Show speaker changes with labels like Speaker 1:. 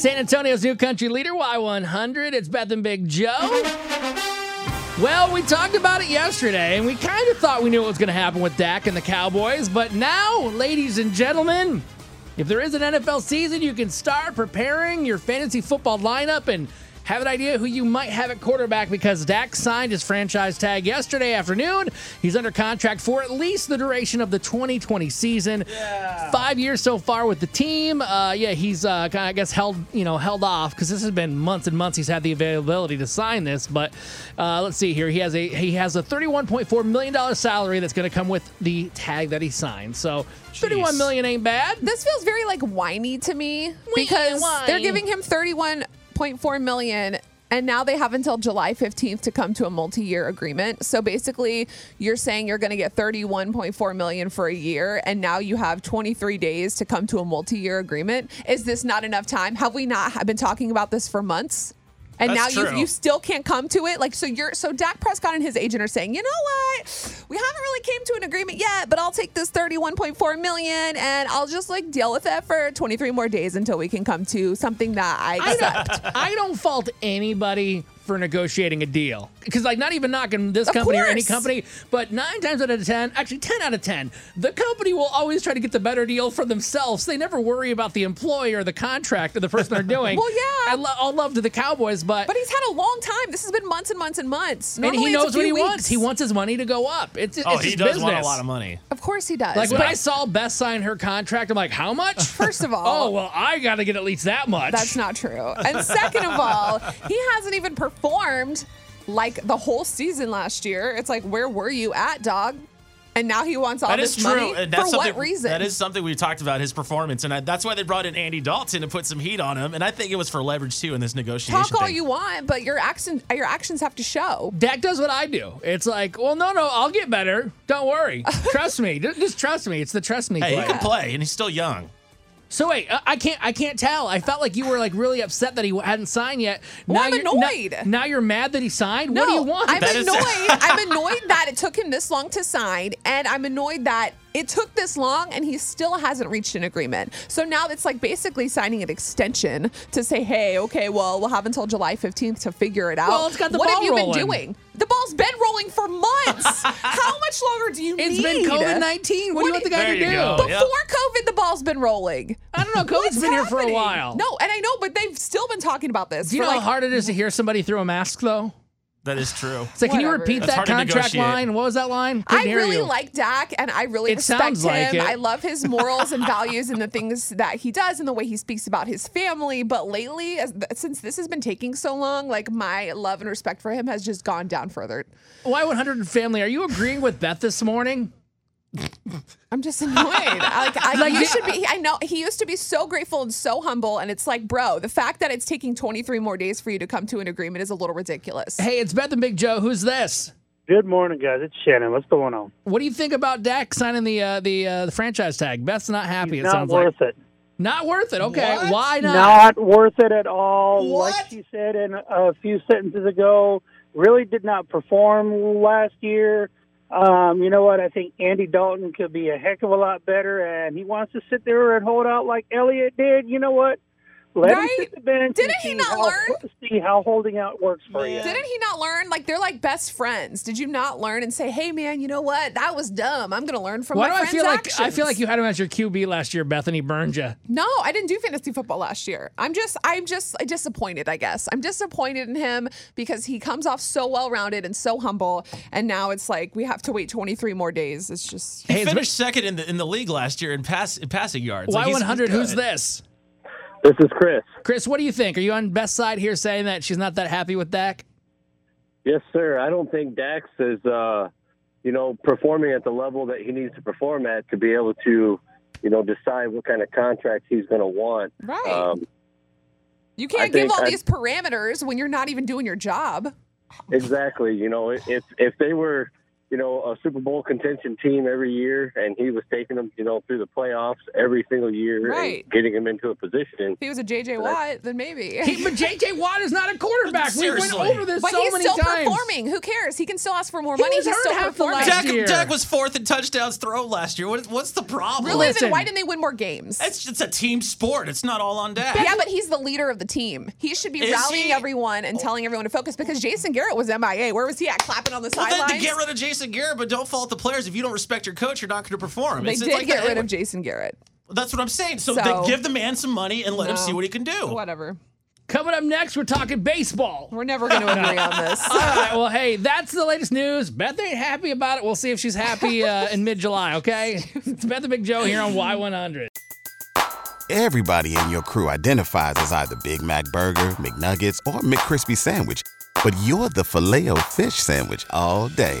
Speaker 1: San Antonio's new country leader, Y100. It's Beth and Big Joe. Well, we talked about it yesterday, and we kind of thought we knew what was going to happen with Dak and the Cowboys. But now, ladies and gentlemen, if there is an NFL season, you can start preparing your fantasy football lineup and have an idea who you might have at quarterback because Dak signed his franchise tag yesterday afternoon. He's under contract for at least the duration of the 2020 season. Yeah. Five years so far with the team. Uh, yeah, he's uh, kind of, I guess, held you know held off because this has been months and months. He's had the availability to sign this, but uh, let's see here. He has a he has a 31.4 million dollar salary that's going to come with the tag that he signed. So. Jeez. 31 million ain't bad.
Speaker 2: This feels very like whiny to me because they're giving him 31 1.4 million and now they have until July 15th to come to a multi-year agreement. So basically, you're saying you're going to get 31.4 million for a year and now you have 23 days to come to a multi-year agreement. Is this not enough time? Have we not been talking about this for months? and That's now you you still can't come to it. Like so, you're so Dak Prescott and his agent are saying, you know what, really came to an agreement yet, but I'll take this 31.4 million and I'll just like deal with it for 23 more days until we can come to something that I accept.
Speaker 1: I don't, I don't fault anybody for negotiating a deal. Because, like, not even knocking this of company course. or any company, but nine times out of 10, actually 10 out of 10, the company will always try to get the better deal for themselves. They never worry about the employee or the contract or the person they're doing.
Speaker 2: well, yeah.
Speaker 1: I lo- all love to the Cowboys, but.
Speaker 2: But he's had a long time. This has been months and months and months. Normally
Speaker 1: and he knows what he
Speaker 2: weeks.
Speaker 1: wants. He wants his money to go up. It's,
Speaker 3: oh,
Speaker 1: it's
Speaker 3: he does
Speaker 1: business.
Speaker 3: want a lot of money.
Speaker 2: Of course he does.
Speaker 1: Like, when I saw Beth sign her contract, I'm like, how much?
Speaker 2: First of all.
Speaker 1: oh, well, I got to get at least that much.
Speaker 2: That's not true. And second of all, he hasn't even performed like the whole season last year. It's like, where were you at, dog? And now he wants all
Speaker 3: that
Speaker 2: this
Speaker 3: is true.
Speaker 2: money.
Speaker 3: And that's
Speaker 2: For what reason?
Speaker 3: That is something we talked about his performance, and I, that's why they brought in Andy Dalton to put some heat on him. And I think it was for leverage too in this negotiation.
Speaker 2: Talk all
Speaker 3: thing.
Speaker 2: you want, but your action, your actions have to show.
Speaker 1: Dak does what I do. It's like, well, no, no, I'll get better. Don't worry. trust me. Just trust me. It's the trust me.
Speaker 3: Hey,
Speaker 1: play.
Speaker 3: he can play, and he's still young.
Speaker 1: So wait, uh, I can't. I can't tell. I felt like you were like really upset that he hadn't signed yet.
Speaker 2: Well,
Speaker 1: now
Speaker 2: I'm
Speaker 1: you're,
Speaker 2: annoyed.
Speaker 1: Now, now, you're mad that he signed.
Speaker 2: No,
Speaker 1: what do you want?
Speaker 2: I'm
Speaker 3: That is-
Speaker 2: annoyed. I'm annoyed that it took him this long to sign, and I'm annoyed that it took this long and he still hasn't reached an agreement. So now it's like basically signing an extension to say, hey, okay, well, we'll have until July 15th to figure it out.
Speaker 1: Well, it's got the
Speaker 2: what
Speaker 1: ball
Speaker 2: have you
Speaker 1: rolling.
Speaker 2: been doing? The ball's been rolling for months. How much longer do you
Speaker 1: It's
Speaker 2: need?
Speaker 1: It's been COVID nineteen. What, do you want the guy to do?
Speaker 3: go.
Speaker 2: Before
Speaker 3: Yep.
Speaker 2: COVID, the ball's been rolling.
Speaker 1: I don't know. COVID's
Speaker 2: What's
Speaker 1: been here for a while.
Speaker 2: No, and I know, but they've still been talking about this.
Speaker 1: Do you
Speaker 2: for
Speaker 1: know
Speaker 2: like,
Speaker 1: how hard it is to hear somebody through a mask though?
Speaker 3: That is true.
Speaker 1: It's like, can you repeat
Speaker 3: That's
Speaker 1: that contract line? What was that line? Couldn't
Speaker 2: I really
Speaker 1: you.
Speaker 2: like Dak and I really
Speaker 1: It
Speaker 2: respect
Speaker 1: sounds like
Speaker 2: him.
Speaker 1: it.
Speaker 2: I love his morals and values and the things that he does and the way he speaks about his family. But lately, as, since this has been taking so long, like my love and respect for him has just gone down further.
Speaker 1: Y100 family. Are you agreeing with Beth this morning?
Speaker 2: I'm just annoyed. like, I,
Speaker 1: Like,
Speaker 2: you
Speaker 1: yeah.
Speaker 2: should be. I know he used to be so grateful and so humble, and it's like, bro, the fact that it's taking 23 more days for you to come to an agreement is a little ridiculous.
Speaker 1: Hey, it's Beth and Big Joe. Who's this?
Speaker 4: Good morning, guys. It's Shannon. What's going on?
Speaker 1: What do you think about Dak signing the uh, the uh, the franchise tag? Beth's not happy.
Speaker 4: He's
Speaker 1: it
Speaker 4: not
Speaker 1: sounds
Speaker 4: worth
Speaker 1: like
Speaker 4: it.
Speaker 1: not worth it. Okay,
Speaker 3: What?
Speaker 1: why not?
Speaker 4: Not worth it at all.
Speaker 1: What?
Speaker 4: Like she said in a few sentences ago, really did not perform last year. Um, you know what? I think Andy Dalton could be a heck of a lot better, and he wants to sit there and hold out like Elliott did. You know what? Let
Speaker 2: Right?
Speaker 4: him sit the bench.
Speaker 2: Didn't
Speaker 4: and
Speaker 2: he not
Speaker 4: how,
Speaker 2: learn?
Speaker 4: See how holding out works for you.
Speaker 2: Didn't he not learn? Like they're like best friends. Did you not learn and say, "Hey, man, you know what? That was dumb. I'm gonna learn from
Speaker 1: Why
Speaker 2: my
Speaker 1: do I
Speaker 2: friend's
Speaker 1: feel like. I feel like you had him as your QB last year, Bethany burned you?
Speaker 2: No, I didn't do fantasy football last year. I'm just, I'm just disappointed. I guess I'm disappointed in him because he comes off so well rounded and so humble, and now it's like we have to wait 23 more days. It's just.
Speaker 3: He
Speaker 1: Hey, it's
Speaker 3: finished second in the in the league last year in pass in passing yards. Like, he's- he's
Speaker 1: Y100. Who's this?
Speaker 4: This is Chris.
Speaker 1: Chris, what do you think? Are you on Beth's side here saying that she's not that happy with Dak?
Speaker 5: Yes, sir. I don't think Dax is, uh, you know, performing at the level that he needs to perform at to be able to, you know, decide what kind of contract he's going to want.
Speaker 2: Right.
Speaker 5: Um,
Speaker 2: You can't give all
Speaker 5: I-
Speaker 2: these parameters when you're not even doing your job.
Speaker 5: Exactly. You know, if if they were, you know, a Super Bowl contention team every year, and he was taking them, you know, through the playoffs every single year,
Speaker 2: Right.
Speaker 5: and getting them into a position.
Speaker 2: If he was a JJ Watt, then maybe.
Speaker 1: He- but JJ Watt is not a quarterback. We went over this
Speaker 2: but
Speaker 1: so
Speaker 2: he's still performing. Who cares? He can still ask for more
Speaker 1: He
Speaker 2: money.
Speaker 1: was
Speaker 2: He's still
Speaker 1: half the
Speaker 2: performing.
Speaker 1: last
Speaker 3: Dak,
Speaker 1: year.
Speaker 3: Dak was fourth in touchdowns thrown last year. What, what's the problem?
Speaker 2: Really?
Speaker 1: Listen.
Speaker 2: Then why didn't they win more games?
Speaker 3: It's just a team sport. It's not all on Dak.
Speaker 2: yeah, but he's the leader of the team. He should be
Speaker 3: Is
Speaker 2: rallying
Speaker 3: he?
Speaker 2: everyone and telling everyone to focus because Jason Garrett was MIA. Where was he at? Clapping on the
Speaker 3: Well, then to get rid of Jason Garrett, but don't fault the players. If you don't respect your coach, you're not going to perform.
Speaker 2: they
Speaker 3: It's- it's
Speaker 2: did
Speaker 3: like
Speaker 2: get
Speaker 3: that
Speaker 2: rid of. Jason Garrett.
Speaker 3: That's what I'm saying. So,
Speaker 2: So-
Speaker 3: then give the man some money and let him
Speaker 2: No.
Speaker 3: see what he can do.
Speaker 2: Whatever.
Speaker 1: Coming up next, we're talking baseball.
Speaker 2: We're never going to agree on this.
Speaker 1: All right, well, hey, that's the latest news. Beth ain't happy about it. We'll see if she's happy uh, in mid July, okay? It's Beth and Big Joe here on Y100.
Speaker 6: Everybody in your crew identifies as either Big Mac Burger, McNuggets, or McCrispy Sandwich. But you're the filet fish Sandwich all day.